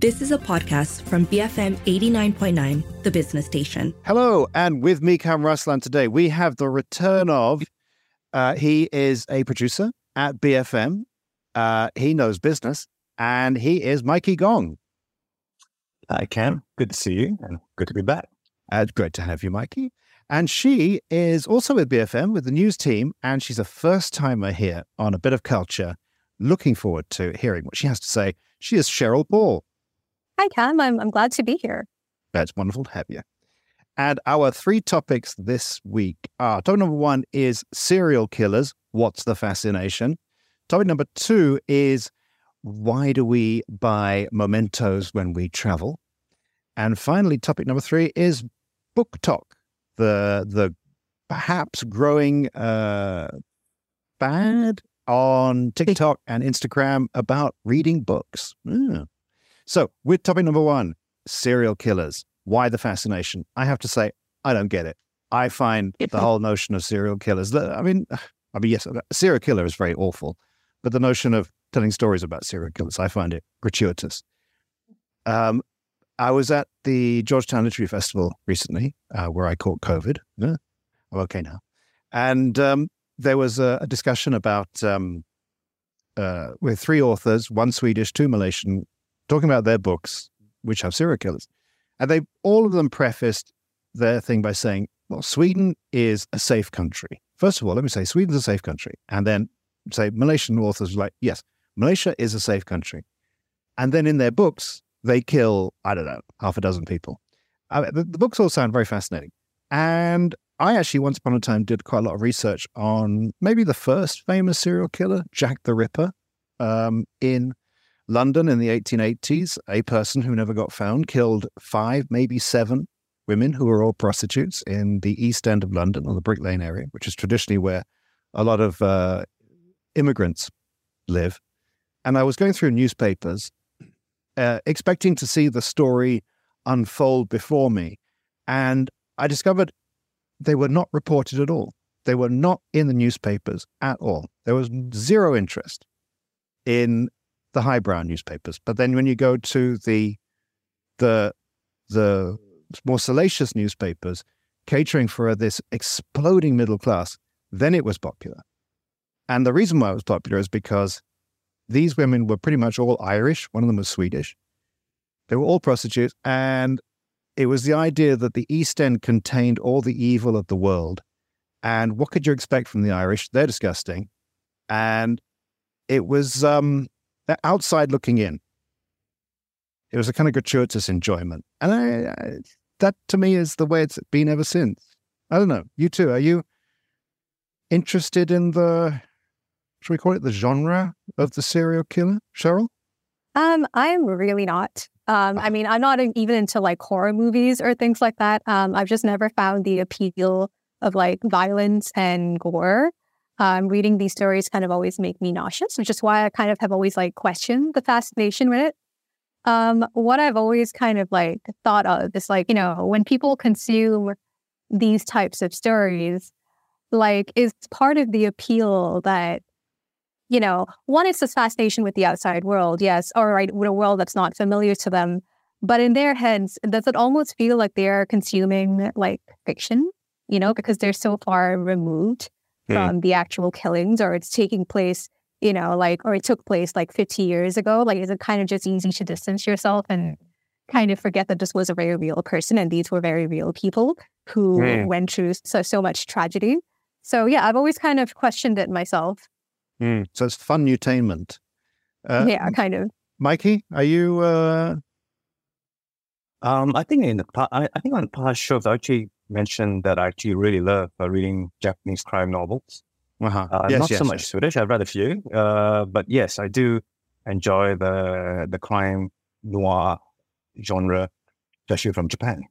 This is a podcast from BFM 89.9, the business station. Hello, and with me, Kam Raslan, today we have the return of. Uh, he is a producer at BFM. Uh, he knows business, and he is Mikey Gong. Hi, Kam. Good to see you, and good to be back. Uh, great to have you, Mikey. And she is also with BFM with the news team, and she's a first timer here on a bit of culture. Looking forward to hearing what she has to say. She is Sheryll Paul. Hi, Kam. I'm, I'm glad to be here. That's wonderful to have you. And our three topics this week are topic number one is serial killers. What's the fascination? Topic number two is why do we buy mementos when we travel? And finally, topic number three is BookTok, the the perhaps growing uh, fad on TikTok and Instagram about reading books. Yeah. So, with topic number one, serial killers. Why the fascination? I have to say, I don't get it. I find the whole notion of serial killers. I mean, I mean, yes, a serial killer is very awful, but the notion of telling stories about serial killers, I find it gratuitous. Um, I was at the George Town Literary Festival recently, uh, where I caught COVID. Yeah, I'm okay now, and um, there was a, a discussion about um, uh, with three authors, one Swedish, two Malaysian, talking about their books, which have serial killers. And they all of them prefaced their thing by saying, well, Sweden is a safe country. First of all, let me say Sweden's a safe country. And then say Malaysian authors like, yes, Malaysia is a safe country. And then in their books, they kill, I don't know, half a dozen people. I mean, the, the books all sound very fascinating. And I actually, once upon a time, did quite a lot of research on maybe the first famous serial killer, Jack the Ripper, um, in London in the 1880s, a person who never got found killed five, maybe seven women who were all prostitutes in the East End of London or the Brick Lane area, which is traditionally where a lot of uh, immigrants live. And I was going through newspapers, uh, expecting to see the story unfold before me. And I discovered they were not reported at all. They were not in the newspapers at all. There was zero interest in the highbrow newspapers. But then when you go to the the the more salacious newspapers catering for this exploding middle class, then it was popular. And the reason why it was popular is because these women were pretty much all Irish. One of them was Swedish. They were all prostitutes. And it was the idea that the East End contained all the evil of the world. And what could you expect from the Irish? They're disgusting. And it was um, they're outside looking in. It was a kind of gratuitous enjoyment. And I, I, that to me is the way it's been ever since. I don't know. You too. Are you interested in the, should we call it the genre of the serial killer, Sheryll? Um, I am really not. Um, I mean, I'm not even into like horror movies or things like that. Um, I've just never found the appeal of like violence and gore um, reading these stories kind of always make me nauseous, which is why I kind of have always like questioned the fascination with it. Um, what I've always kind of like thought of is like, you know, when people consume these types of stories, like is part of the appeal that, you know, one is this fascination with the outside world, yes, or right, with a world that's not familiar to them. But in their heads, does it almost feel like they're consuming like fiction, you know, because they're so far removed Hmm. from the actual killings or it's taking place, you know, like, or it took place like 50 years ago? Like, is it kind of just easy to distance yourself and kind of forget that this was a very real person and these were very real people who mm. went through so, so much tragedy? So, yeah, I've always kind of questioned it myself. Mm. So it's fun entertainment. Uh, yeah, kind of. Mikey, are you? Uh... Um, I think in the past, I, I think on the past shows, I actually mentioned that I actually really love uh, reading Japanese crime novels. Uh-huh. Uh, yes, not yes, so much yes. Swedish. I've read a few, uh, but yes, I do enjoy the the crime noir genre, especially from Japan.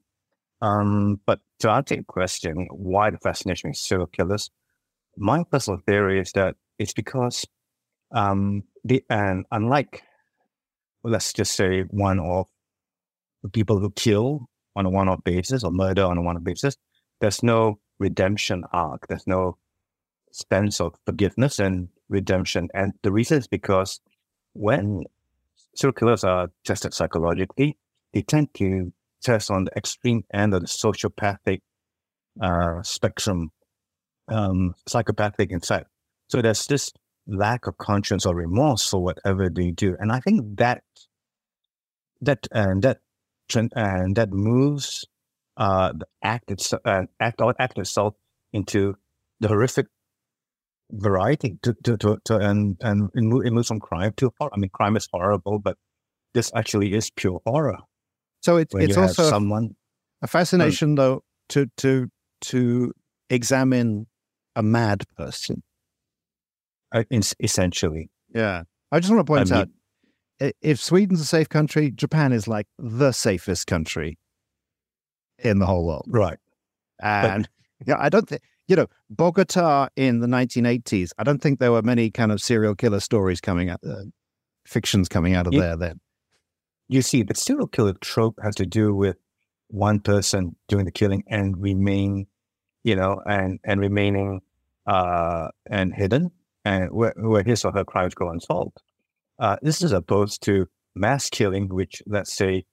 Um, but to answer your question, why the fascination with serial killers? My personal theory is that it's because um, the and unlike let's just say one of the people who kill on a one-off basis or murder on a one-off basis, there's no redemption arc. There's no sense of forgiveness and redemption. And the reason is because when serial killers are tested psychologically. They tend to test on the extreme end of the sociopathic uh, spectrum, um, psychopathic, in fact. So there's this lack of conscience or remorse for whatever they do, and I think that that and that and that moves uh, the act itself, uh, act, act itself into the horrific variety to, to, to, to and and it moves from crime to horror. I mean, crime is horrible, but this actually is pure horror. So it, it's also someone a fascination, though, to to to examine a mad person. Uh, essentially, yeah. I just want to point I mean, out, if Sweden's a safe country, Japan is like the safest country in the whole world, right? And but, yeah, I don't think you know, Bogota in the 1980s, I don't think there were many kind of serial killer stories coming out, uh, fictions coming out of you, there then. You see, the serial killer trope has to do with one person doing the killing and remain, you know, and, and remaining uh, and hidden and where, where his or her crimes go unsolved. Uh, this is opposed to mass killing, which let's say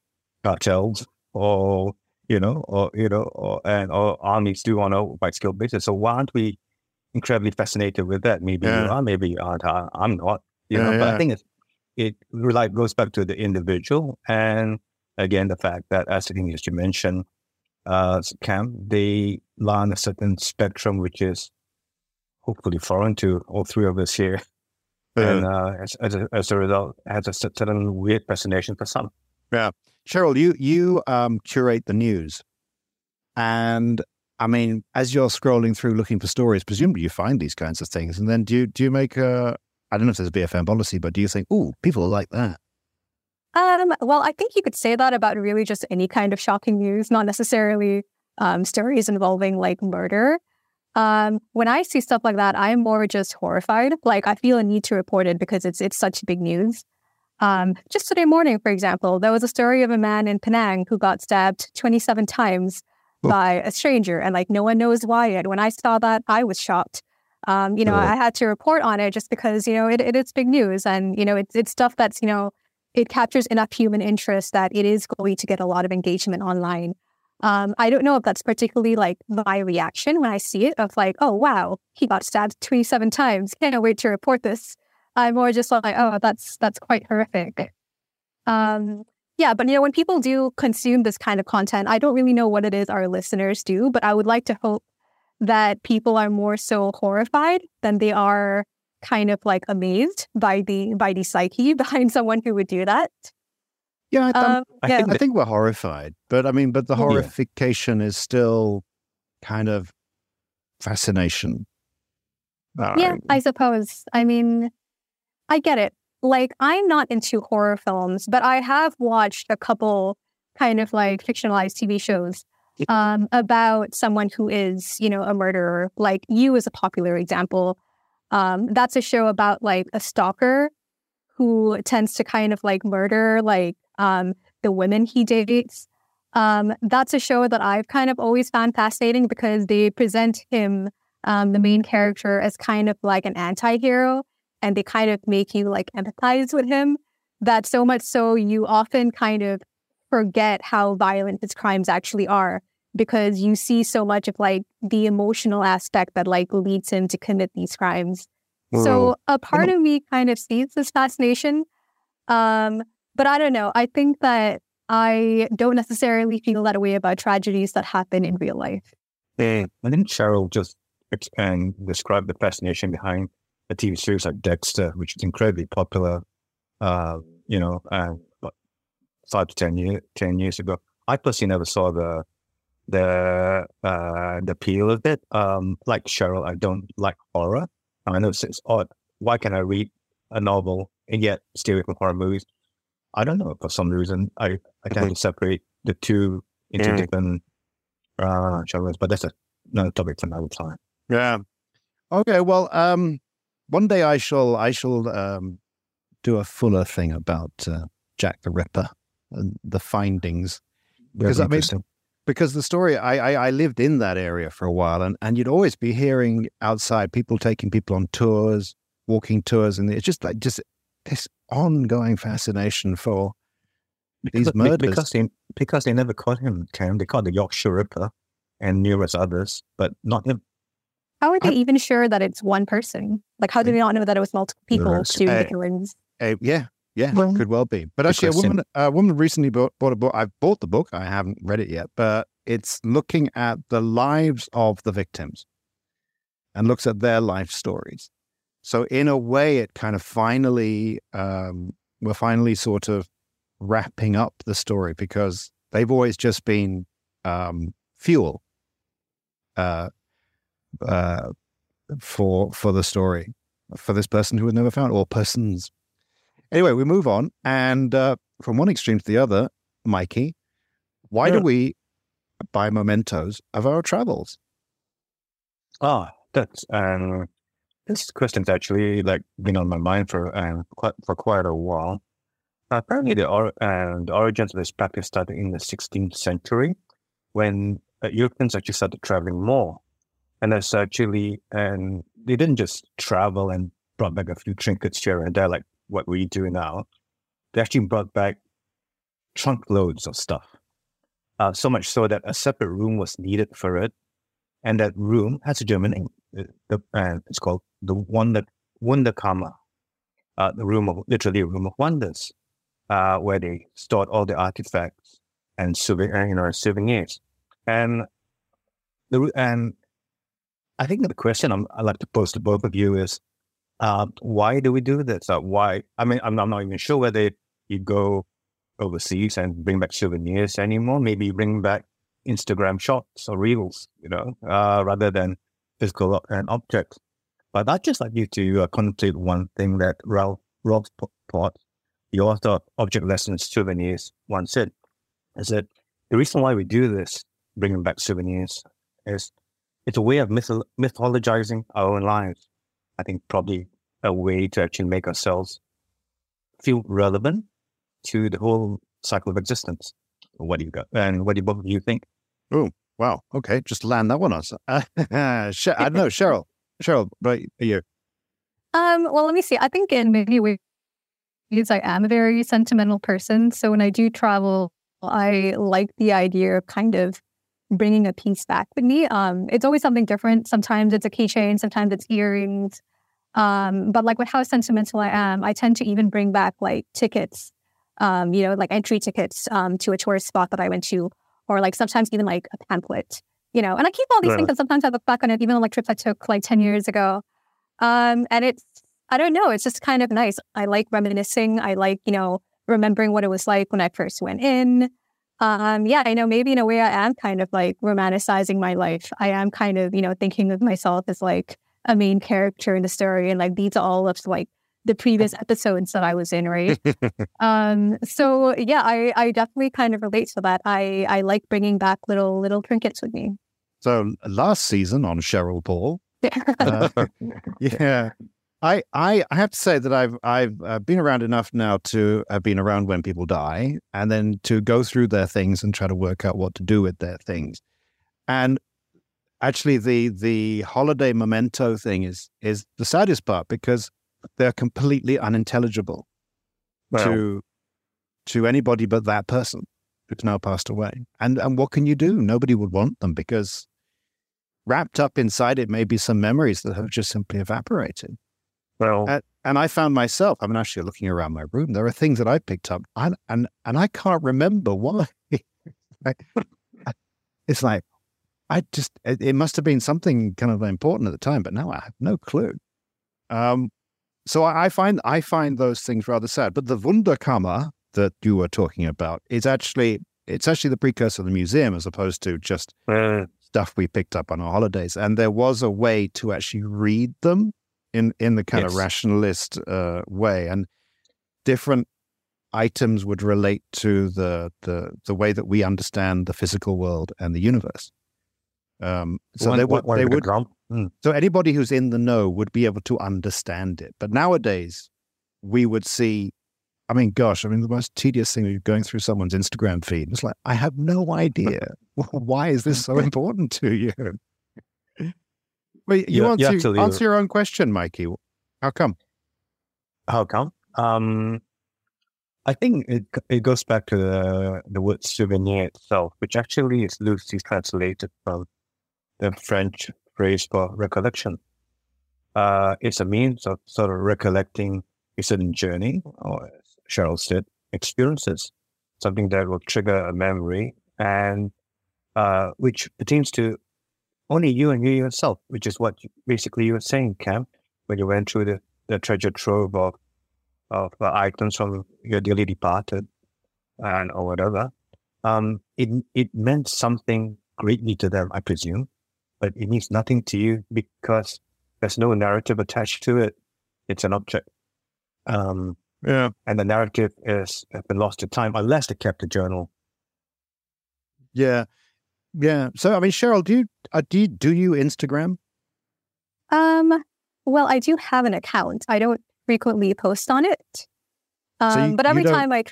cartels or you know, or you know, or and or armies do on a white skill basis. So why aren't we incredibly fascinated with that? Maybe yeah. you are, maybe you aren't. I'm not. You yeah, know, yeah. but I think it's, it like goes back to the individual and again the fact that as I think as you mentioned, uh, Kam, they lie on a certain spectrum which is hopefully foreign to all three of us here. And uh, as, as, a, as a result, has a certain weird fascination for some. Yeah. Sheryll, you you um, curate the news, and I mean, as you're scrolling through looking for stories, presumably you find these kinds of things, and then do you do you make a I don't know if there's a BFM policy, but do you think, oh, people like that? Um, well, I think you could say that about really just any kind of shocking news, not necessarily um, stories involving like murder. Um, when I see stuff like that, I'm more just horrified. Like I feel a need to report it because it's it's such big news. Um, just today morning, for example, there was a story of a man in Penang who got stabbed 27 times oh. by a stranger, and like no one knows why yet. When I saw that, I was shocked. Um, you know, oh. I had to report on it just because you know it, it is big news, and you know it's it's stuff that's you know it captures enough human interest that it is going to get a lot of engagement online. Um, I don't know if that's particularly like my reaction when I see it of like, oh wow, he got stabbed 27 times. Can't wait to report this. I'm more just like, oh, that's that's quite horrific. Um, yeah, but you know, when people do consume this kind of content, I don't really know what it is our listeners do, but I would like to hope that people are more so horrified than they are kind of like amazed by the by the psyche behind someone who would do that. Yeah, I, um, I, yeah. Think, I think we're horrified, but I mean, but the horrification yeah. is still kind of fascination. yeah, I suppose. I mean, I get it. Like, I'm not into horror films, but I have watched a couple kind of like fictionalized TV shows um, about someone who is, you know, a murderer. Like, You is a popular example. Um, that's a show about like a stalker who tends to kind of like murder like um, the women he dates. Um, that's a show that I've kind of always found fascinating because they present him, um, the main character, as kind of like an anti hero and they kind of make you like empathize with him. That so much so you often kind of forget how violent his crimes actually are because you see so much of like the emotional aspect that like leads him to commit these crimes. So a part of me kind of sees this fascination. Um, but I don't know. I think that I don't necessarily feel that way about tragedies that happen in real life. I think Sheryll just and described the fascination behind a TV series like Dexter, which is incredibly popular, uh, you know, and five to 10, year, 10 years ago. I personally never saw the the uh, the appeal of it. Um, like Sheryll, I don't like horror. I know it's, it's odd. Why can I read a novel and yet stay away from horror movies? I don't know. For some reason, I, I tend to separate the two into mm. different uh, genres, but that's a, another topic for another time. Yeah. Okay. Well, um, one day I shall I shall um, do a fuller thing about uh, Jack the Ripper and the findings because I mean because the story I, I, I lived in that area for a while and and you'd always be hearing outside people taking people on tours, walking tours, and it's just like just this ongoing fascination for these Because- murders. because they because they never caught him. Kam. They caught the Yorkshire Ripper and numerous others, but not him. How are they I- even sure that it's one person? Like, how do they not know that it was multiple people Yes. doing Uh, the killings? Uh, yeah, yeah, Well, could well be. But actually, a woman, a woman recently bought, bought a book. I've bought the book. I haven't read it yet, but it's looking at the lives of the victims and looks at their life stories. So in a way, it kind of finally, um, we're finally sort of wrapping up the story because they've always just been um, fuel uh, uh, for for the story for this person who was never found or persons. Anyway, we move on, and uh, from one extreme to the other, Mikey, why do we buy mementos of our travels? Ah, that's um, this question's actually like been on my mind for um quite for quite a while. apparently, the or, uh, the origins of this practice started in the 16th century, when uh, Europeans actually started traveling more, and that's actually and they didn't just travel and brought back a few trinkets here and there like what we do now. They actually brought back trunk loads of stuff. Uh, so much so that a separate room was needed for it and that room has a German name. Uh, The, uh, it's called the Wonder Wunderkammer, uh, the room of literally a room of wonders, uh, where they stored all the artifacts and souvenir, you know, souvenirs. And the and I think the question I'm, I'd like to pose to both of you is, uh, why do we do this? Uh, why? I mean, I'm, I'm not even sure whether you go overseas and bring back souvenirs anymore. Maybe bring back Instagram shots or reels, you know, uh, rather than physical and objects. But I'd just like you to uh, contemplate one thing that Rolf Potts, the author of Object Lessons Souvenirs, once said, is that the reason why we do this, bringing back souvenirs, is it's a way of mytho- mythologizing our own lives. I think probably a way to actually make ourselves feel relevant to the whole cycle of existence. What do you got? And what do you, both of you think? Oh, wow. Okay, just land that one on. Uh, I don't know, Sheryll. Sheryll, right? Are You. Um, well, let me see. I think in many ways, I am a very sentimental person. So when I do travel, I like the idea of kind of bringing a piece back with me. Um, it's always something different. Sometimes it's a keychain, sometimes it's earrings. Um, but like with how sentimental I am, I tend to even bring back like tickets, um, you know, like entry tickets um, to a tourist spot that I went to, or like sometimes even like a pamphlet, you know. And I keep all these things, and sometimes I look back on it, even on like trips I took like ten years ago. Um, and it's I don't know, it's just kind of nice. I like reminiscing. I like you know remembering what it was like when I first went in. Um, yeah, I know maybe in a way I am kind of like romanticizing my life. I am kind of, you know, thinking of myself as like a main character in the story and like these are all of like the previous episodes that I was in, right? um, so yeah, I, I definitely kind of relate to that. I, I like bringing back little little trinkets with me. So last season on Sheryll Paul, uh, yeah, I, I I have to say that I've I've uh, been around enough now to have been around when people die, and then to go through their things and try to work out what to do with their things. And actually, the the holiday memento thing is is the saddest part because they're completely unintelligible to to anybody but that person who's now passed away. And and what can you do? Nobody would want them because wrapped up inside it may be some memories that have just simply evaporated. well, And, and I found myself, I'm actually looking around my room. There are things that I picked up and and, and I can't remember why. I- it's like I just it, it must have been something kind of important at the time, but now I have no clue. Um, so I, I find I find those things rather sad. But the Wunderkammer that you were talking about is actually it's actually the precursor of the museum as opposed to just uh, stuff we picked up on our holidays. And there was a way to actually read them in in the kind of rationalist uh, way, and different items would relate to the the the way that we understand the physical world and the universe. Um, so one- they would one they would. Mm. so anybody who's in the know would be able to understand it. But nowadays, we would see. I mean, gosh, I mean, the most tedious thing is going through someone's Instagram feed. It's like I have no idea why is this so important to you. Well, you You- want you answer your own question, Mikey. How come? How come? Um, I think it it goes back to the the word souvenir itself, which actually is loosely translated from the French phrase for recollection. Uh, it's a means of sort of recollecting a certain journey, or Sheryll said, experiences, something that will trigger a memory, and uh, which pertains to only you and you yourself, which is what basically you were saying, Kam, when you went through the, the treasure trove of of uh, items from your dearly departed and or whatever. Um, it it meant something greatly to them, I presume, but it means nothing to you because there's no narrative attached to it. It's an object. Um, Yeah. and the narrative is has been lost to time unless they kept a journal. Yeah. Yeah. So, I mean, Sheryll, do you, uh, do you, do you Instagram? Um, well, I do have an account. I don't frequently post on it. Um, So you- but every time I,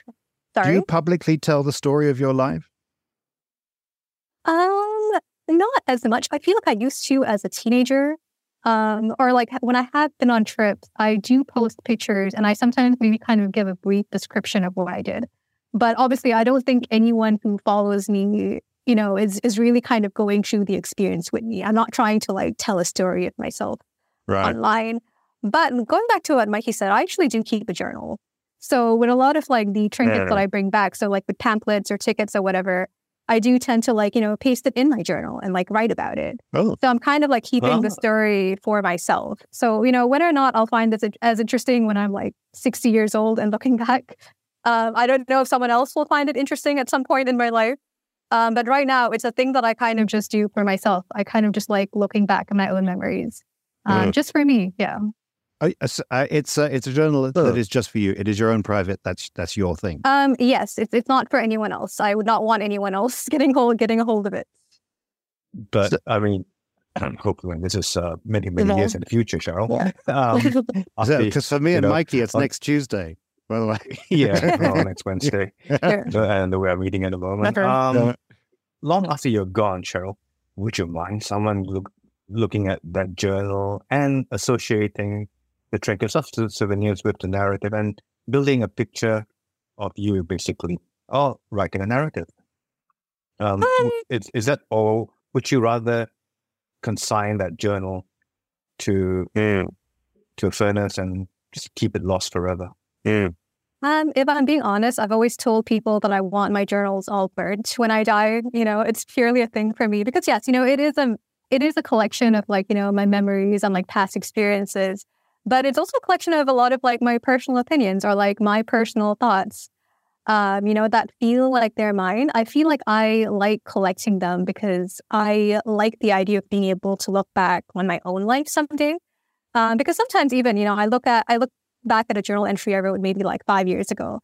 sorry, Do you publicly tell the story of your life? um, not as much. I feel like I used to as a teenager. Um, or like when I have been on trips, I do post pictures and I sometimes maybe kind of give a brief description of what I did. But obviously, I don't think anyone who follows me, you know, is is really kind of going through the experience with me. I'm not trying to like tell a story of myself. Right. online. But going back to what Mikey said, I actually do keep a journal. So with a lot of like the trinkets Yeah. that I bring back, so like with pamphlets or tickets or whatever, I do tend to like, you know, paste it in my journal and like write about it. Oh, So I'm kind of like keeping the Ah. story for myself. So, you know, whether or not I'll find this as interesting when I'm like 60 years old and looking back, um, I don't know if someone else will find it interesting at some point in my life. Um, but right now, it's a thing that I kind of just do for myself. I kind of just like looking back at my own memories, um, Mm. just for me. Yeah. I- I s- uh, it's a, it's a journal that Oh. is just for you. It is your own private. That's that's your thing. Um, yes, it's it's not for anyone else. I would not want anyone else getting hold getting a hold of it. But So- I mean, hopefully this is uh, many many years in the future, Sheryll. Um, after- Because for me and know, Mikey, it's on- next Tuesday. By the way. yeah, well, next Wednesday, Sure. Uh, and we are meeting at the moment. Sure. Um, Yeah. long after you're gone, Sheryll, would you mind someone look, looking at that journal and associating the trinkets of souvenirs with the narrative and building a picture of you, basically, or writing a narrative? Um, is, is that all? Would you rather consign that journal to to a furnace and just keep it lost forever? Um, if I'm being honest, I've always told people that I want my journals all burnt when I die. You know, it's purely a thing for me because yes, you know, it is a it is a collection of like, you know, my memories and like past experiences. But it's also a collection of a lot of like my personal opinions or like my personal thoughts. Um, you know, that feel like they're mine. I feel like I like collecting them because I like the idea of being able to look back on my own life someday. Um, because sometimes even, you know, I look at I look back at a journal entry I wrote maybe like five years ago.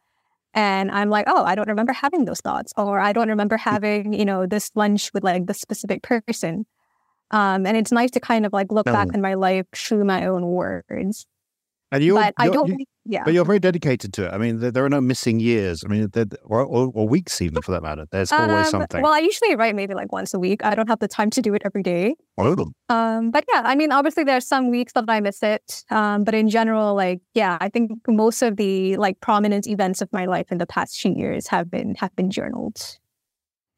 And I'm like, oh, I don't remember having those thoughts, or I don't remember having, you know, this lunch with like this specific person. Um, and it's nice to kind of like look back in my life through my own words. And you, but I don't, you- yeah. but you're very dedicated to it. I mean, there, there are no missing years. I mean, there, or, or, or weeks even for that matter. There's always Um, something. Well, I usually write maybe like once a week. I don't have the time to do it every day. Oh, Um, but yeah, I mean, obviously there's some weeks that I miss it. Um, but in general, like, yeah, I think most of the like prominent events of my life in the past few years have been have been journaled.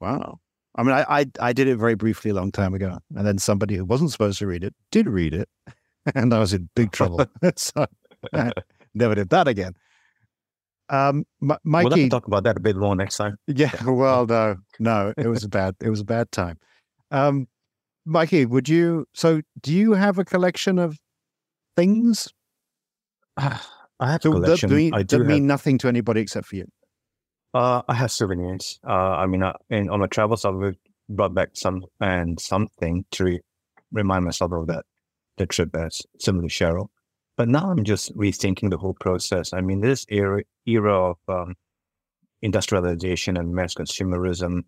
Wow. I mean, I, I I did it very briefly a long time ago, and then somebody who wasn't supposed to read it did read it, and I was in big trouble. so I never did that again. Um, M- We'll have to talk about that a bit more next time. yeah. Well, no, no, it was a bad. It was a bad time. Um, Mikey, would you? So, do you have a collection of things I have a so that collection. mean, I that do have, mean nothing to anybody except for you? Uh, I have souvenirs. Uh, I mean, uh, in, on my travels, I've brought back some and something to re- remind myself of that the trip as similar to Sheryll. But now I'm just rethinking the whole process. I mean, this era era of um, industrialization and mass consumerism,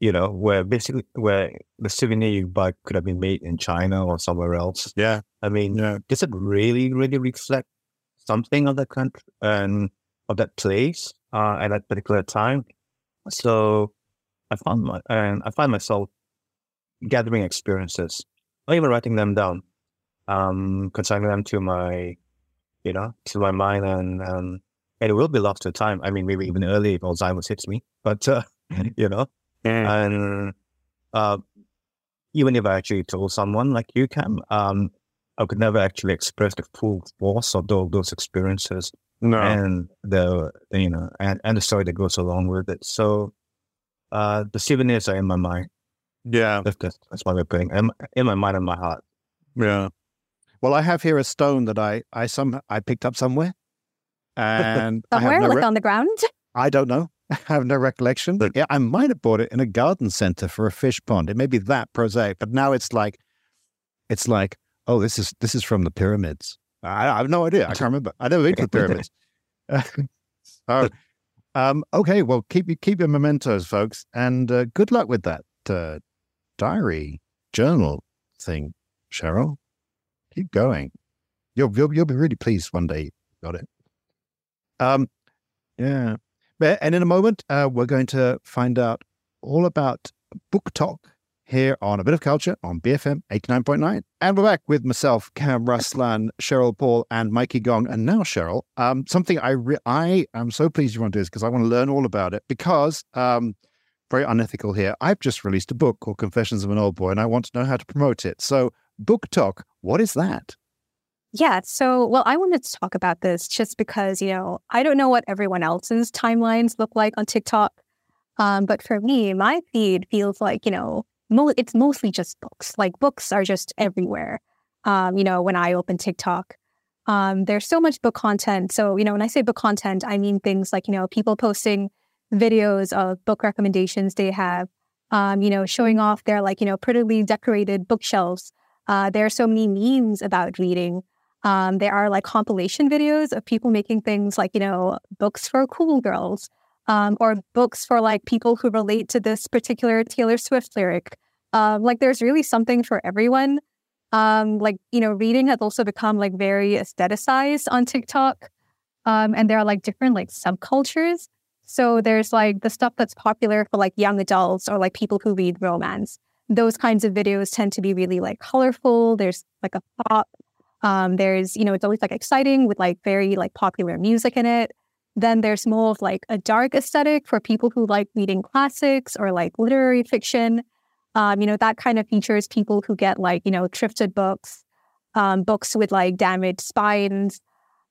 you know, where basically where the souvenir you buy could have been made in China or somewhere else. Yeah, I mean, yeah. does it really, really reflect something of that country and of that place uh, at that particular time? So I found my and I find myself gathering experiences, or even writing them down, um, consigning them to my you know, to my mind, and um, and it will be lost to time. I mean, maybe even early if Alzheimer's hits me, but uh, you know, and uh, even if I actually told someone like you, Kam, um, I could never actually express the full force of those, those experiences No. and the, the, you know and, and the story that goes along with it. So uh, the souvenirs are in my mind. yeah. That's that's, that's my way of putting it. in, in my mind and my heart. Yeah. Well, I have here a stone that I I some I picked up somewhere, and I Somewhere, have no like re- on the ground. I don't know. I have no recollection. But- yeah, I might have bought it in a garden center for a fish pond. It may be that prosaic, but now it's like, it's like, oh, this is this is from the pyramids. I, I have no idea. I can't remember. I never been to the pyramids. so, um, okay. Well, keep your keep your mementos, folks, and uh, good luck with that uh, diary journal thing, Sheryll. Keep going. You'll you'll you'll be really pleased one day. Got it. Um, yeah. And in a moment, uh, we're going to find out all about BookTok here on A Bit of Culture on BFM 89.9. And we're back with myself, Kam Raslan, Sheryll Paul, and Mikey Gong. And now, Sheryll, um, something I re- I am so pleased you want to do this because I want to learn all about it because, um, very unethical here, I've just released a book called Confessions of an Old Boy and I want to know how to promote it. So, BookTok, what is that? Yeah. So, well, I wanted to talk about this just because, you know, I don't know what everyone else's timelines look like on TikTok. Um, but for me, my feed feels like, you know, mo- it's mostly just books. Like books are just everywhere. Um, you know, when I open TikTok, um, there's so much book content. So, you know, when I say book content, I mean things like, you know, people posting videos of book recommendations they have, um, you know, showing off their like, you know, prettily decorated bookshelves. Uh, there are so many memes about reading. Um, there are like compilation videos of people making things like, you know, books for cool girls um, or books for like people who relate to this particular Taylor Swift lyric. Um, like there's really something for everyone. Um, like, you know, reading has also become like very aestheticized on TikTok. Um, and there are like different like subcultures. So there's like the stuff that's popular for like young adults or like people who read romance. Those kinds of videos tend to be really like colorful. There's like a pop. Um, there's, you know, it's always like exciting with like very like popular music in it. Then there's more of like a dark aesthetic for people who like reading classics or like literary fiction. Um, you know, that kind of features people who get like, you know, thrifted books, um, books with like damaged spines,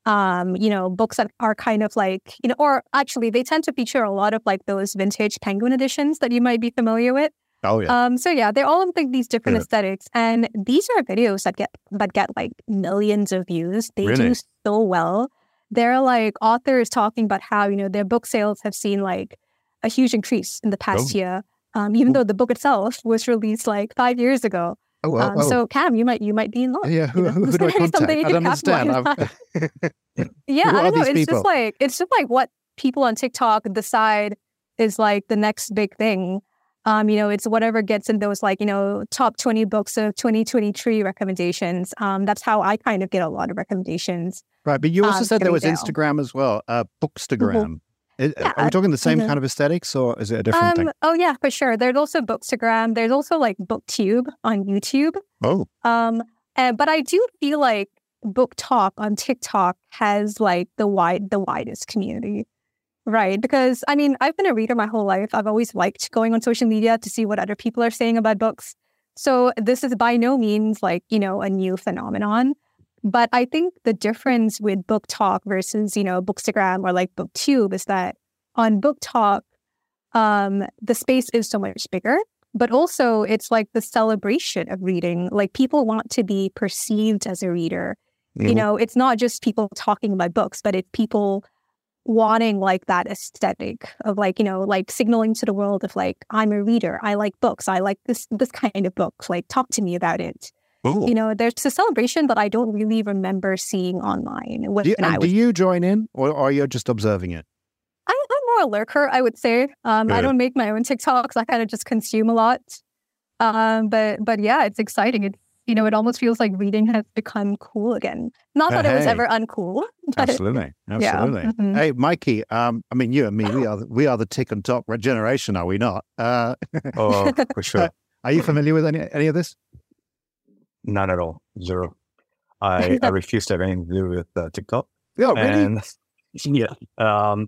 um, you know, books that are kind of like, you know, or actually they tend to feature a lot of like those vintage penguin editions that you might be familiar with. Oh, yeah. Um, so yeah, they're all of like these different Yeah. aesthetics, and these are videos that get that get like millions of views. They Really? do so well. They're like authors talking about how you know their book sales have seen like a huge increase in the past Oh. year, um, even Oh. though the book itself was released like five years ago. oh, well, um, well. So Kam, you might you might be in luck. yeah, who, you know, who, who do I something contact? I don't understand. Yeah, I don't know. It's people? just like it's just like what people on TikTok decide is like the next big thing. Um, you know, it's whatever gets in those like, you know, top 20 books of 2023 recommendations. Um, that's how I kind of get a lot of recommendations. Right, but you also um, said there was. Instagram as well, uh, Bookstagram. Is- Yeah, are we talking the same mhm. kind of aesthetics, or is it a different thing? Um, oh yeah, for sure. There's also Bookstagram. There's also like BookTube on YouTube. Oh, Um, and, but I do feel like BookTok on TikTok has like the wide the widest community. Right. Because I mean, I've been a reader my whole life. I've always liked going on social media to see what other people are saying about books. So this is by no means like, you know, a new phenomenon. But I think the difference with BookTok versus, you know, Bookstagram or like BookTube is that on BookTok, um, the space is so much bigger but also it's like the celebration of reading. Like people want to be perceived as a reader. You Mhm. know, it's not just people talking about books, but it's people wanting like that aesthetic of like, you know, like signaling to the world of like, I'm a reader. I like books. I like this this kind of book. Like talk to me about it. cool. You know, there's a celebration that I don't really remember seeing online when, do you, I was do you join in, or, are you just observing it? I, I'm more a lurker, I would say. Um, I don't make my own TikToks. I kind of just consume a lot. Um, but but yeah, it's exciting. It's you know, it almost feels like reading has become cool again. Not that it was ever uncool, but Absolutely, yeah, absolutely. mhm. Hey, Mikey. Um, I mean, you and me, we are we are the tick and talk generation, are we not? Uh, Oh, for sure. are you familiar with any any of this? None at all. Zero. I, I refuse to have anything to do with uh, TikTok. Oh, really? And yeah, um,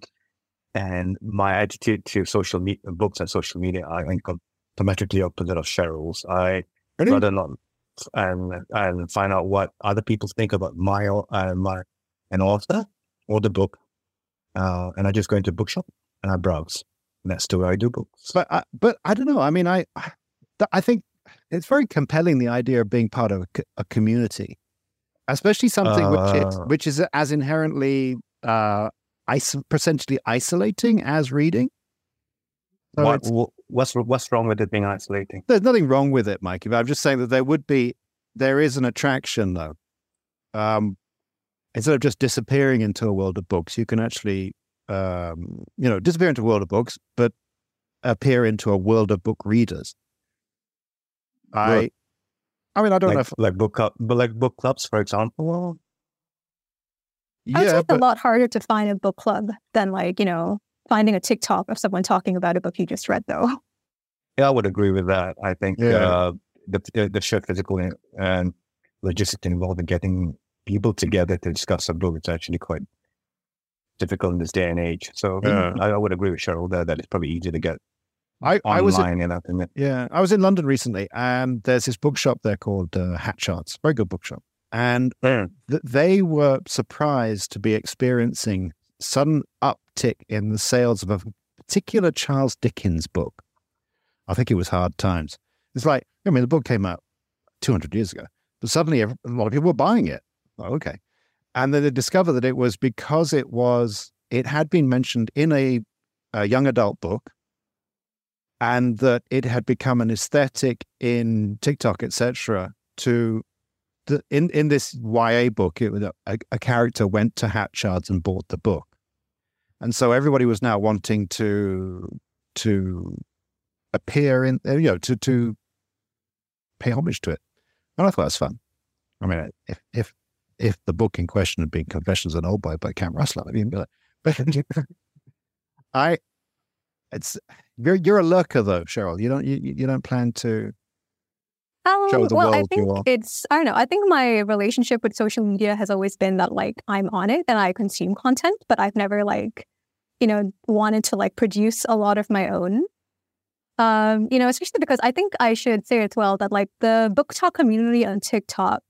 and my attitude to social media, books and social media, I think diametrically opposite of Sheryll's. I Really? rather not and and find out what other people think about my uh, my an author or the book, uh, and I just go into bookshop and I browse. And that's the way I do books. But I, but I don't know. I mean, I I think it's very compelling the idea of being part of a, a community, especially something which is Uh. which is as inherently uh, iso- potentially isolating as reading. So what, what's what's wrong with it being isolating? there's nothing wrong with it, Mikey. But I'm just saying that there would be there is an attraction though. Um, instead of just disappearing into a world of books, you can actually um, you know disappear into a world of books, but appear into a world of book readers. I, Right. I mean, I don't like, know if like book club, but like book clubs, for example. Well, I would say yeah, it's but a lot harder to find a book club than like, you know, finding a TikTok of someone talking about a book you just read though. yeah, I would agree with that. I think Yeah. uh, the the the sheer physical and- and logistics involved in getting people together to discuss a book is actually quite difficult in this day and age. So Yeah. I, I would agree with Sheryll there that it's probably easier to get I, I online was and that. And Yeah, I was in London recently, and there's this bookshop there called uh, Hatchards, very good bookshop, and th- they were surprised to be experiencing sudden uptick in the sales of a particular Charles Dickens book. I think it was Hard Times. It's like, I mean, the book came out 200 years ago, but suddenly a lot of people were buying it. Oh, okay. And then they discovered that it was because it was, it had been mentioned in a, a young adult book and that it had become an aesthetic in TikTok, etc. To the, in in this YA book, it was a, a character went to Hatchards and bought the book, and so everybody was now wanting to to appear in uh, you know to to pay homage to it, and I thought it was fun. I mean, if if if the book in question had been Confessions of an Old Boy by Kam Raslan, I'd be like, but I it's you're you're a lurker though, Sheryll. You don't you, you don't plan to Um, Show the well, I think it's I don't know. I think my relationship with social media has always been that like I'm on it and I consume content, but I've never like, you know, wanted to like produce a lot of my own. Um, you know, especially because I think I should say as well that like the BookTok community on TikTok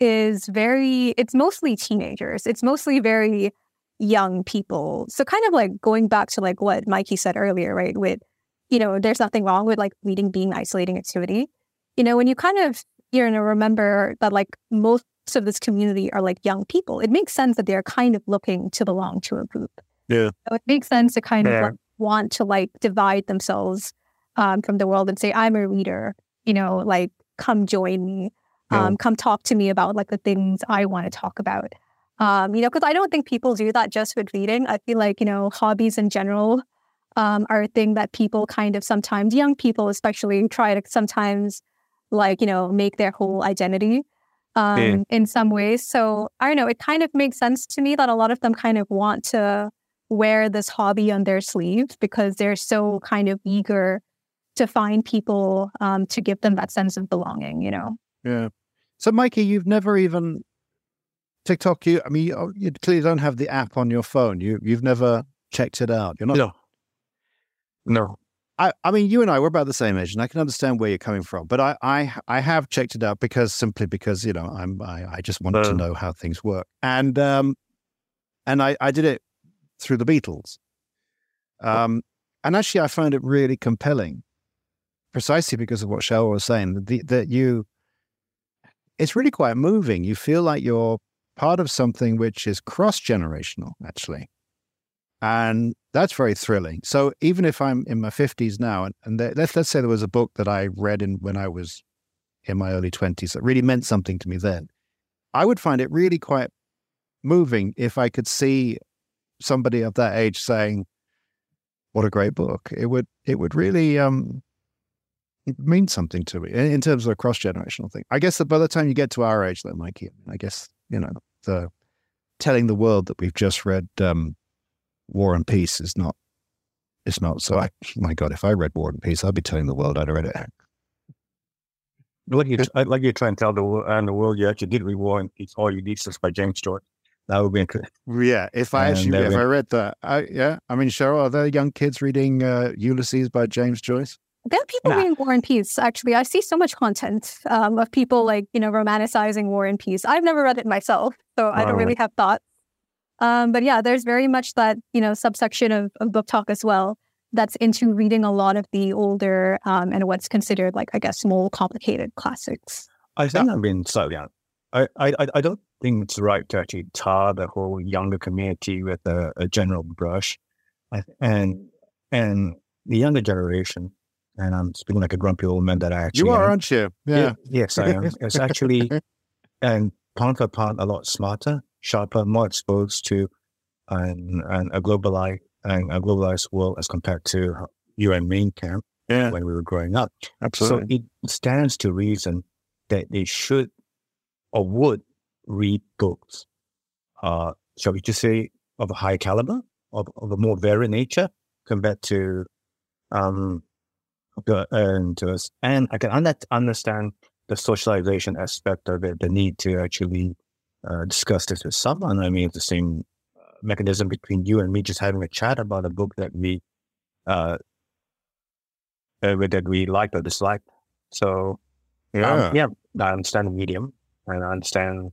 is very it's mostly teenagers. It's mostly very young people. So kind of like going back to like what Mikey said earlier, right? With, you know, there's nothing wrong with like reading being isolating activity you know, when you kind of you know remember that like most of this community are like young people, it makes sense that they're kind of looking to belong to a group. Yeah. So it makes sense to kind Yeah. of like, want to like divide themselves um, from the world and say, I'm a reader, you know, like come join me, Yeah. um, come talk to me about like the things I want to talk about. Um, you know, because I don't think people do that just with reading. I feel like, you know, hobbies in general um, are a thing that people kind of sometimes, young people especially, try to sometimes like, you know, make their whole identity um, Yeah. in some ways. So I don't know, it kind of makes sense to me that a lot of them kind of want to wear this hobby on their sleeve because they're so kind of eager to find people um, to give them that sense of belonging, you know? Yeah. So, Mikey, you've never even TikTok. You, I mean, you, you clearly don't have the app on your phone. You, you've never checked it out. You're not. no, no. I, I mean, you and I we're about the same age, and I can understand where you're coming from. But I, I, I have checked it out because simply because you know I'm, I, I just want to Uh. know how things work, and um, and I, I did it through the Beatles, um, and actually I found it really compelling, precisely because of what Sheryll was saying. That the, that you, it's really quite moving. You feel like you're part of something which is cross generational, actually. And that's very thrilling. So even if I'm in my 50s now, and, and there, let's, let's say there was a book that I read in when I was in my early 20s that really meant something to me then, I would find it really quite moving if I could see somebody of that age saying, "What a great book!" It would it would really um, mean something to me in, in terms of a cross generational thing. I guess that by the time you get to our age, though, Mikey, I guess you know the telling the world that we've just read um, War and Peace is not it's not so. I, my God, if I read War and Peace, I'd be telling the world I'd read it. like you, like you try and tell the world and the world you actually did read War and Peace, Ulysses by James Joyce. That would be interesting. Yeah, if I And actually if we- I read that, I, yeah, I mean, Sheryll, are there young kids reading uh, Ulysses by James Joyce? There are people Nah. reading War and Peace. Actually, I see so much content um, of people like you know romanticizing War and Peace. I've never read it myself, so I don't Right. really have thoughts. Um, but yeah, there's very much that you know subsection of, of BookTok as well that's into reading a lot of the older um, and what's considered like I guess more complicated classics. I think I've been slightly on. I, I, I- I don't think it's right to actually tar the whole younger community with a, a general brush. And and the younger generation, and I'm speaking like a grumpy old man that I actually You are, am. aren't you? Yeah. Yes, I am. It's actually, and pound for pound, a lot smarter, sharper, more exposed to an, an, a globalized and a globalized world as compared to you and me, Kam, Yeah, when we were growing up. absolutely. So it stands to reason that they should or would read books, uh, shall we just say, of a high caliber, of, of a more varied nature compared to um, the, and to us. And I can under, understand the socialization aspect of it, the need to actually uh, discuss this with someone. I mean, it's the same uh, mechanism between you and me just having a chat about a book that we uh, uh, that we like or dislike. So yeah. um, yeah, I understand the medium and I understand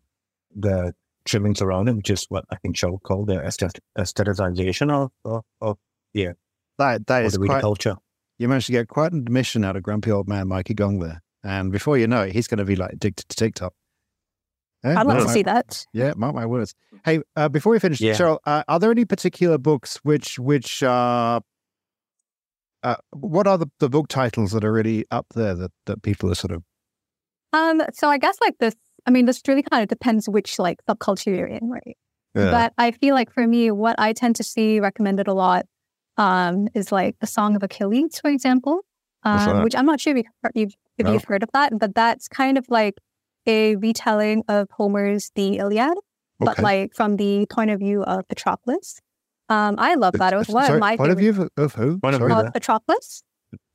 the trimmings around it, which is what I think Joe called the aesthet- aestheticization of, of, of, that that of is the quite. culture. You managed to get quite an admission out of grumpy old man Mikey Gong there, and before you know it, he's going to be like addicted to TikTok. Yeah, I'd love to my- see that. Yeah, mark my words. Hey, uh, before we finish, Yeah. Sheryll, uh, are there any particular books which which are uh, what are the, the book titles that are really up there that, that people are sort of Um, so I guess like this. I mean, this really kind of depends which like subculture you're in, right? But I feel like for me, what I tend to see recommended a lot um, is like the Song of Achilles, for example, um, which I'm not sure if, you've, heard- you've, if No. you've heard of that, but that's kind of like a retelling of Homer's The Iliad, but like from the point of view of Patroclus. Um, I love that. It was one Sorry, of my point of favorite. view of, of who? Point of Sorry? view Patroclus?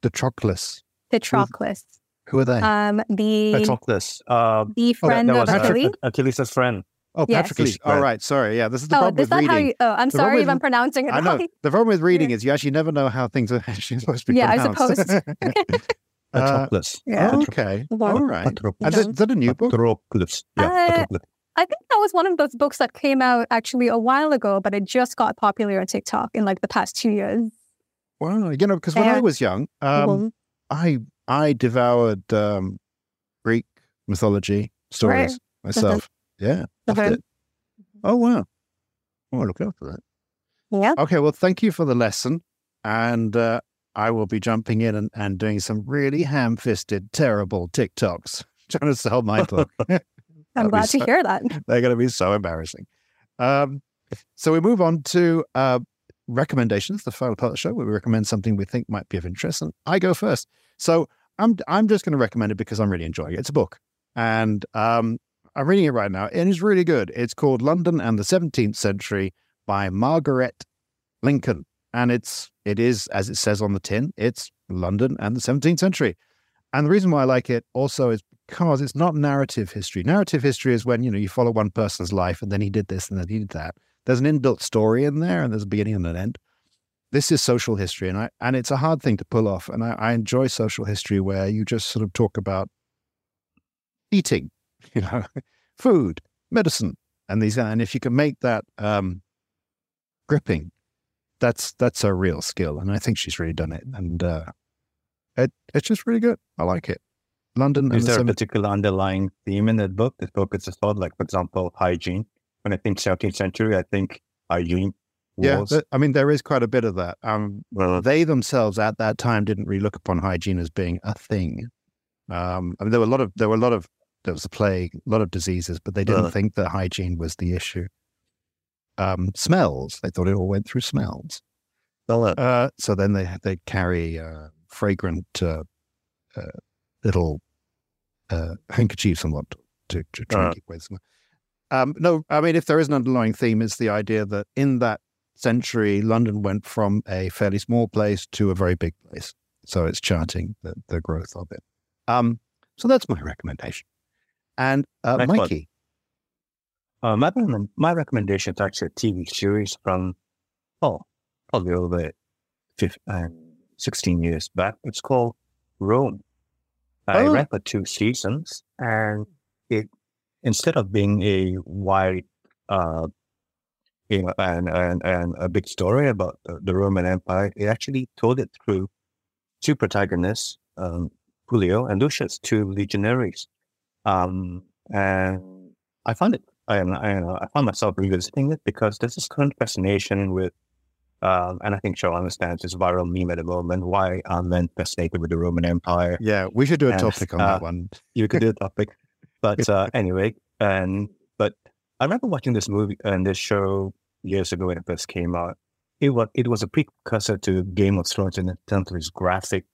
the Troclus. Patroclus. Who are they? Um, the Patroclus, uh, the friend that of was Patrick- Achilles. Achilles' friend. oh, yes. Patroclus. All Right. right, sorry. Yeah, this is the Oh, problem is with that reading. how you? Oh, I'm The problem sorry if I'm pronouncing it I know. wrong. The problem with reading is you actually never know how things are actually supposed to be Yeah, I pronounced. suppose. Uh, Patroclus. Yeah. okay. Well, All right. Patroclus. Is, is that a new book? Patroclus. Yeah, Uh, Patroclus. I think that was one of those books that came out actually a while ago, but it just got popular on TikTok in like the past two years. Well, you know, because when I was young, um, Well, I I devoured um, Greek mythology stories myself. Yeah, loved Okay. it. Oh wow! Oh, look out for that. yeah. Okay, well, thank you for the lesson, and uh, I will be jumping in and, and doing some really ham-fisted, terrible TikToks trying to sell my book. I'm glad to so- hear that. They're going to be so embarrassing. Um, so we move on to uh, recommendations, the final part of the show, where we recommend something we think might be of interest. And I go first. So I'm I'm just going to recommend it because I'm really enjoying it. It's a book, and um, I'm reading it right now, and it's really good. It's called London and the 17th Century by Margarette Lincoln, and it's it is as it says on the tin. It's London and the 17th century. And the reason why I like it also is because it's not narrative history. Narrative history is when, you know, you follow one person's life and then he did this and then he did that. There's an inbuilt story in there and there's a beginning and an end. This is social history and I and it's a hard thing to pull off. And I, I enjoy social history where you just sort of talk about eating, you know, food, medicine, and these and if you can make that um gripping, that's that's a real skill. And I think she's really done it. And uh it, it's just really good. I like it. London Is the there a particular underlying theme in that book? This book is thought, like, for example, hygiene. When I think 17th century, I think hygiene yeah, th- I mean, there is quite a bit of that. Um, well, they themselves at that time didn't really look upon hygiene as being a thing. Um, I mean, there were a lot of there were a lot of there was a plague, a lot of diseases, but they didn't Uh. think that hygiene was the issue. Um, smells, they thought it all went through smells. well, uh, Uh, so then they they carry uh, fragrant uh, uh, little uh, handkerchiefs and what to, to try Uh. and keep away. Um, no, I mean, if there is an underlying theme, it's the idea that in that century, London went from a fairly small place to a very big place. So it's charting the, the growth of it. Um, So that's my recommendation. And uh, Next. Mikey, Uh, my, my recommendation is actually a TV series from, oh, probably over 15, um, 16 years back. It's called Rome. I Oh. ran for two seasons, and it instead of being a wide, uh, you know, and, and, and a big story about the, the Roman Empire, it actually told it through two protagonists, um, Pullo and Lucius, two legionaries. Um, and I found it I am, I, I found myself revisiting it because there's this current fascination with, um, and I think Sheryll understands this viral meme at the moment. Why are men fascinated with the Roman Empire? yeah, we should do a And, topic on uh, that one. You could do a topic, but uh, anyway, and I remember watching this movie and this show years ago when it first came out. It was it was a precursor to Game of Thrones in terms of its graphic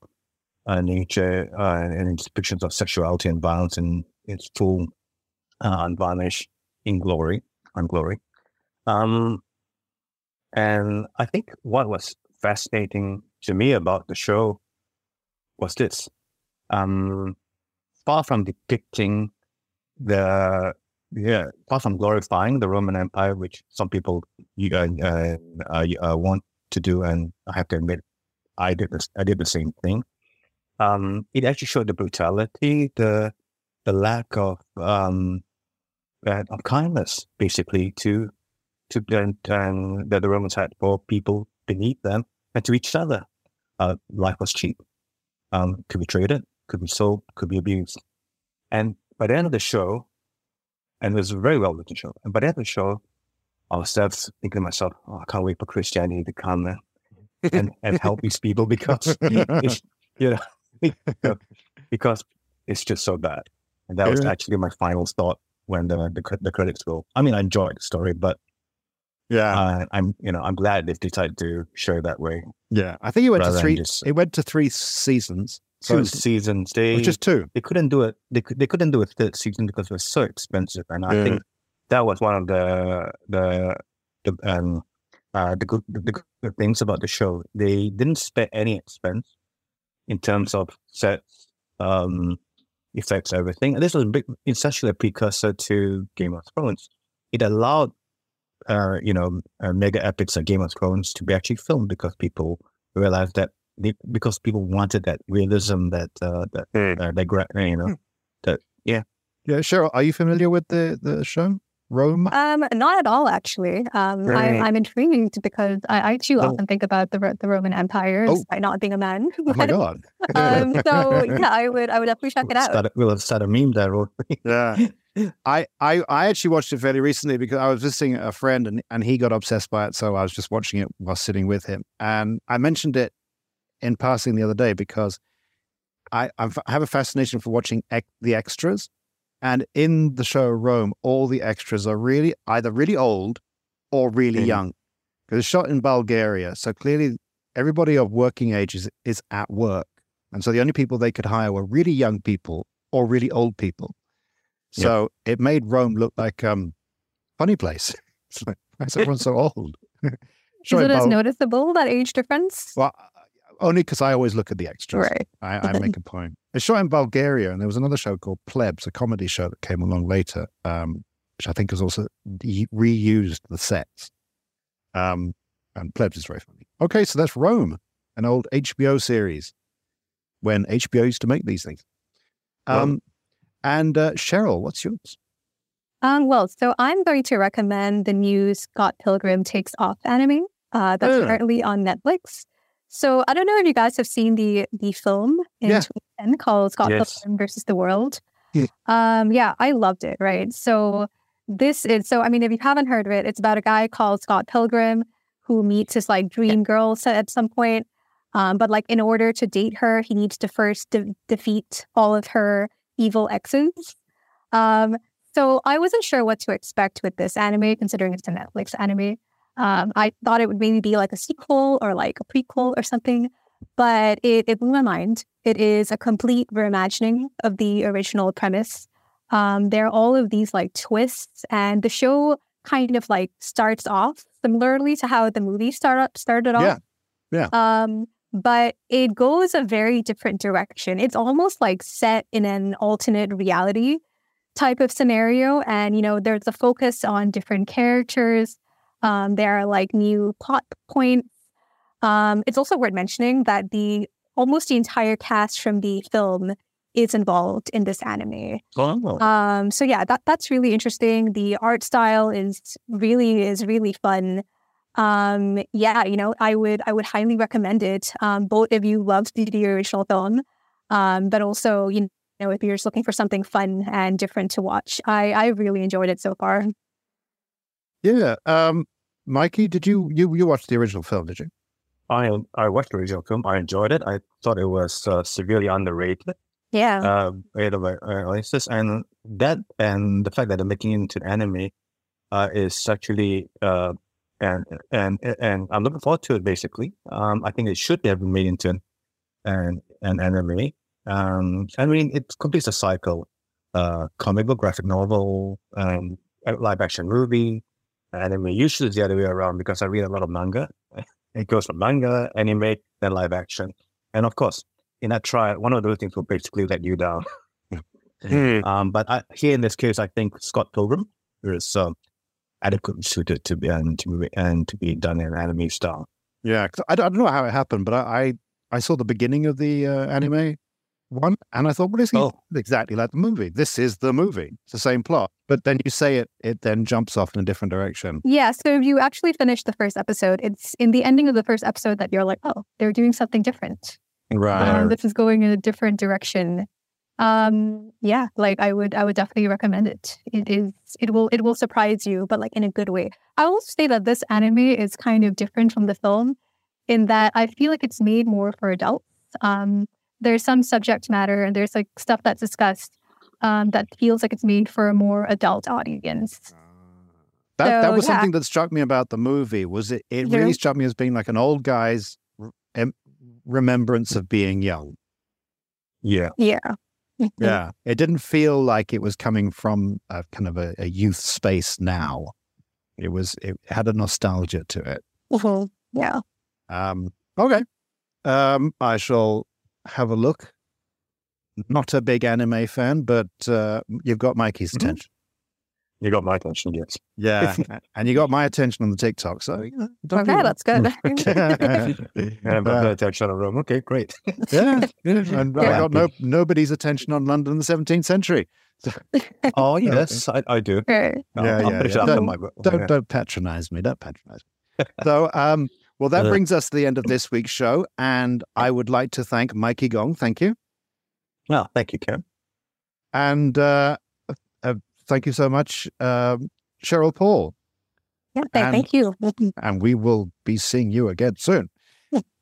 uh, nature uh, and its depictions of sexuality and violence in its full uh, unvarnished in glory, on glory. Um, and I think what was fascinating to me about the show was this. Um, far from depicting the, yeah, far from glorifying the Roman Empire, which some people uh, uh, want to do, and I have to admit, I did this, I did the same thing. Um, it actually showed the brutality, the the lack of um, of kindness, basically, to to and, and that the Romans had for people beneath them and to each other. Uh, life was cheap. Um, could be traded, could be sold, could be abused. And by the end of the show, and it was a very well written show. And by the end of the show, I was thinking to myself, oh, I can't wait for Christianity to come and, and help these people because it's, you know, because it's just so bad. And that was actually my final thought when the the, the credits roll. I mean, I enjoyed the story, but Yeah, uh, I'm you know I'm glad they decided to show it that way. yeah. I think it went to three. just- It went to three seasons. Two seasons. They just two. they couldn't do it. They they couldn't do a third season because it was so expensive, and I think that was one of the the the um uh the good the good things about the show. They didn't spare any expense in terms of sets, um, effects, everything. And this was a big, it's actually a precursor to Game of Thrones. It allowed uh you know uh, mega epics like Game of Thrones to be actually filmed because people realized that they, because people wanted that realism that uh that uh, they gra- you know that Yeah, yeah. Sheryll, are you familiar with the the show Rome? Um, not at all, actually. Um, Right. I'm, I'm intrigued because I, I too Oh. often think about the the Roman Empire, Oh. despite not being a man. Oh my god! um, so yeah, I would I would definitely check it We'll out. a- we'll have started a meme there. won't? Yeah. I, I I actually watched it fairly recently because I was visiting a friend and, and he got obsessed by it. So I was just watching it while sitting with him. And I mentioned it in passing the other day because I, I have a fascination for watching ex- the extras. And in the show Rome, all the extras are really either really old or really Mhm. young because it's shot in Bulgaria. So clearly, everybody of working age is, at work. And so the only people they could hire were really young people or really old people. So it made Rome look like um funny place. It's like, why is everyone so old? Is it as noticeable that age difference? well, only because I always look at the extras. right. I, I make a point. It's shot in Bulgaria, and there was another show called Plebs, a comedy show that came along later, um, which I think has also reused the sets. Um, and Plebs is very funny. Okay, so that's Rome, an old HBO series when HBO used to make these things. Um, and uh, Sheryll, what's yours? Um, well, so I'm going to recommend the new Scott Pilgrim Takes Off anime uh, that's Oh. currently on Netflix. So I don't know if you guys have seen the the film in Yeah. 2010 called Scott Yes. Pilgrim versus the World. Yeah. Um, yeah, I loved it. Right. So this is so. I mean, if you haven't heard of it, it's about a guy called Scott Pilgrim who meets his like dream girl at some point. Um, but like in order to date her, he needs to first de- defeat all of her evil exes. Um, so I wasn't sure what to expect with this anime, considering it's a Netflix anime. Um, I thought it would maybe be like a sequel or like a prequel or something, but it, it blew my mind. It is a complete reimagining of the original premise. Um, there are all of these like twists, and the show kind of like starts off similarly to how the movie start up started off. Yeah. Yeah. Um, but it goes a very different direction. It's almost like set in an alternate reality type of scenario. And, you know, there's a focus on different characters. Um, there are like new plot points. Um, it's also worth mentioning that the almost the entire cast from the film is involved in this anime. Oh. Um, so yeah, that that's really interesting. The art style is really is really fun. Um, yeah, you know, I would I would highly recommend it. Um, both if you loved the, the original film, um, but also you know if you're just looking for something fun and different to watch. I I really enjoyed it so far. Yeah. Um, Mikey, did you you you watched the original film? Did you? I I watched the original film. I enjoyed it. I thought it was uh, severely underrated. Yeah. Uh, rate of uh, audiences, and that and the fact that they're making it into an anime uh, is actually uh, and and and I'm looking forward to it. Basically, um, I think it should have been made into an an, an anime. Um, I mean, it completes a cycle: uh, comic book, graphic novel, um, live action movie, anime. Usually, the other way around because I read a lot of manga. It goes from manga, anime, then live action, and of course, in that trial, one of those things will basically let you down. Hmm. um, but I, here in this case, I think Scott Pilgrim is um, adequately suited to be and to be and to be done in anime style. Yeah, 'cause I, don't- I don't know how it happened, but I I, I saw the beginning of the uh, anime one, and I thought, what is he Oh. exactly like the movie? This is the movie. It's the same plot, but then you say it, it then jumps off in a different direction. Yeah, so if you actually finish the first episode, it's in the ending of the first episode that you're like, oh, they're doing something different. Right. Um, this is going in a different direction. Um, yeah, like I would, I would definitely recommend it. It is, it will, it will surprise you, but like in a good way. I will say that this anime is kind of different from the film in that I feel like it's made more for adults. Um, there's some subject matter and there's like stuff that's discussed um, that feels like it's made for a more adult audience. That that was yeah. something that struck me about the movie. Was it? It Yeah. really struck me as being like an old guy's r- remembrance of being young. Yeah, Yeah. Mhm. Yeah, it didn't feel like it was coming from a kind of a, a youth space. Now, it was. It had a nostalgia to it. Yeah. Um, okay. Um, I shall have a look. Not a big anime fan, but uh, you've got Mikey's Mhm. attention. you got my attention. Yes. Yeah, and you got my attention on the TikTok. So you know, Okay, be- that's good. And I've got Uh, the attention of the room. Okay, great. yeah, yeah, I Yeah. got no nobody's attention on London in the 17th century. oh yes, I, I do. Right. I'll, Yeah, yeah, yeah. Don't- Don't Yeah. don't patronize me. Don't patronize me. so, um, well, that Uh. brings us to the end of this week's show, and I would like to thank Mikey Gong. Thank you. Well, thank you, Karen. And uh, uh, thank you so much, um, Sheryll Paul. Yeah. Thank, And- thank you. And we will be seeing you again soon.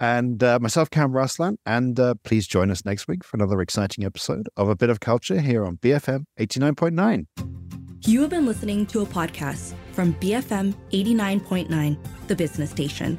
and uh, myself, Kam Raslan. And uh, please join us next week for another exciting episode of A Bit of Culture here on BFM 89.9. You have been listening to a podcast from BFM 89.9, the business station.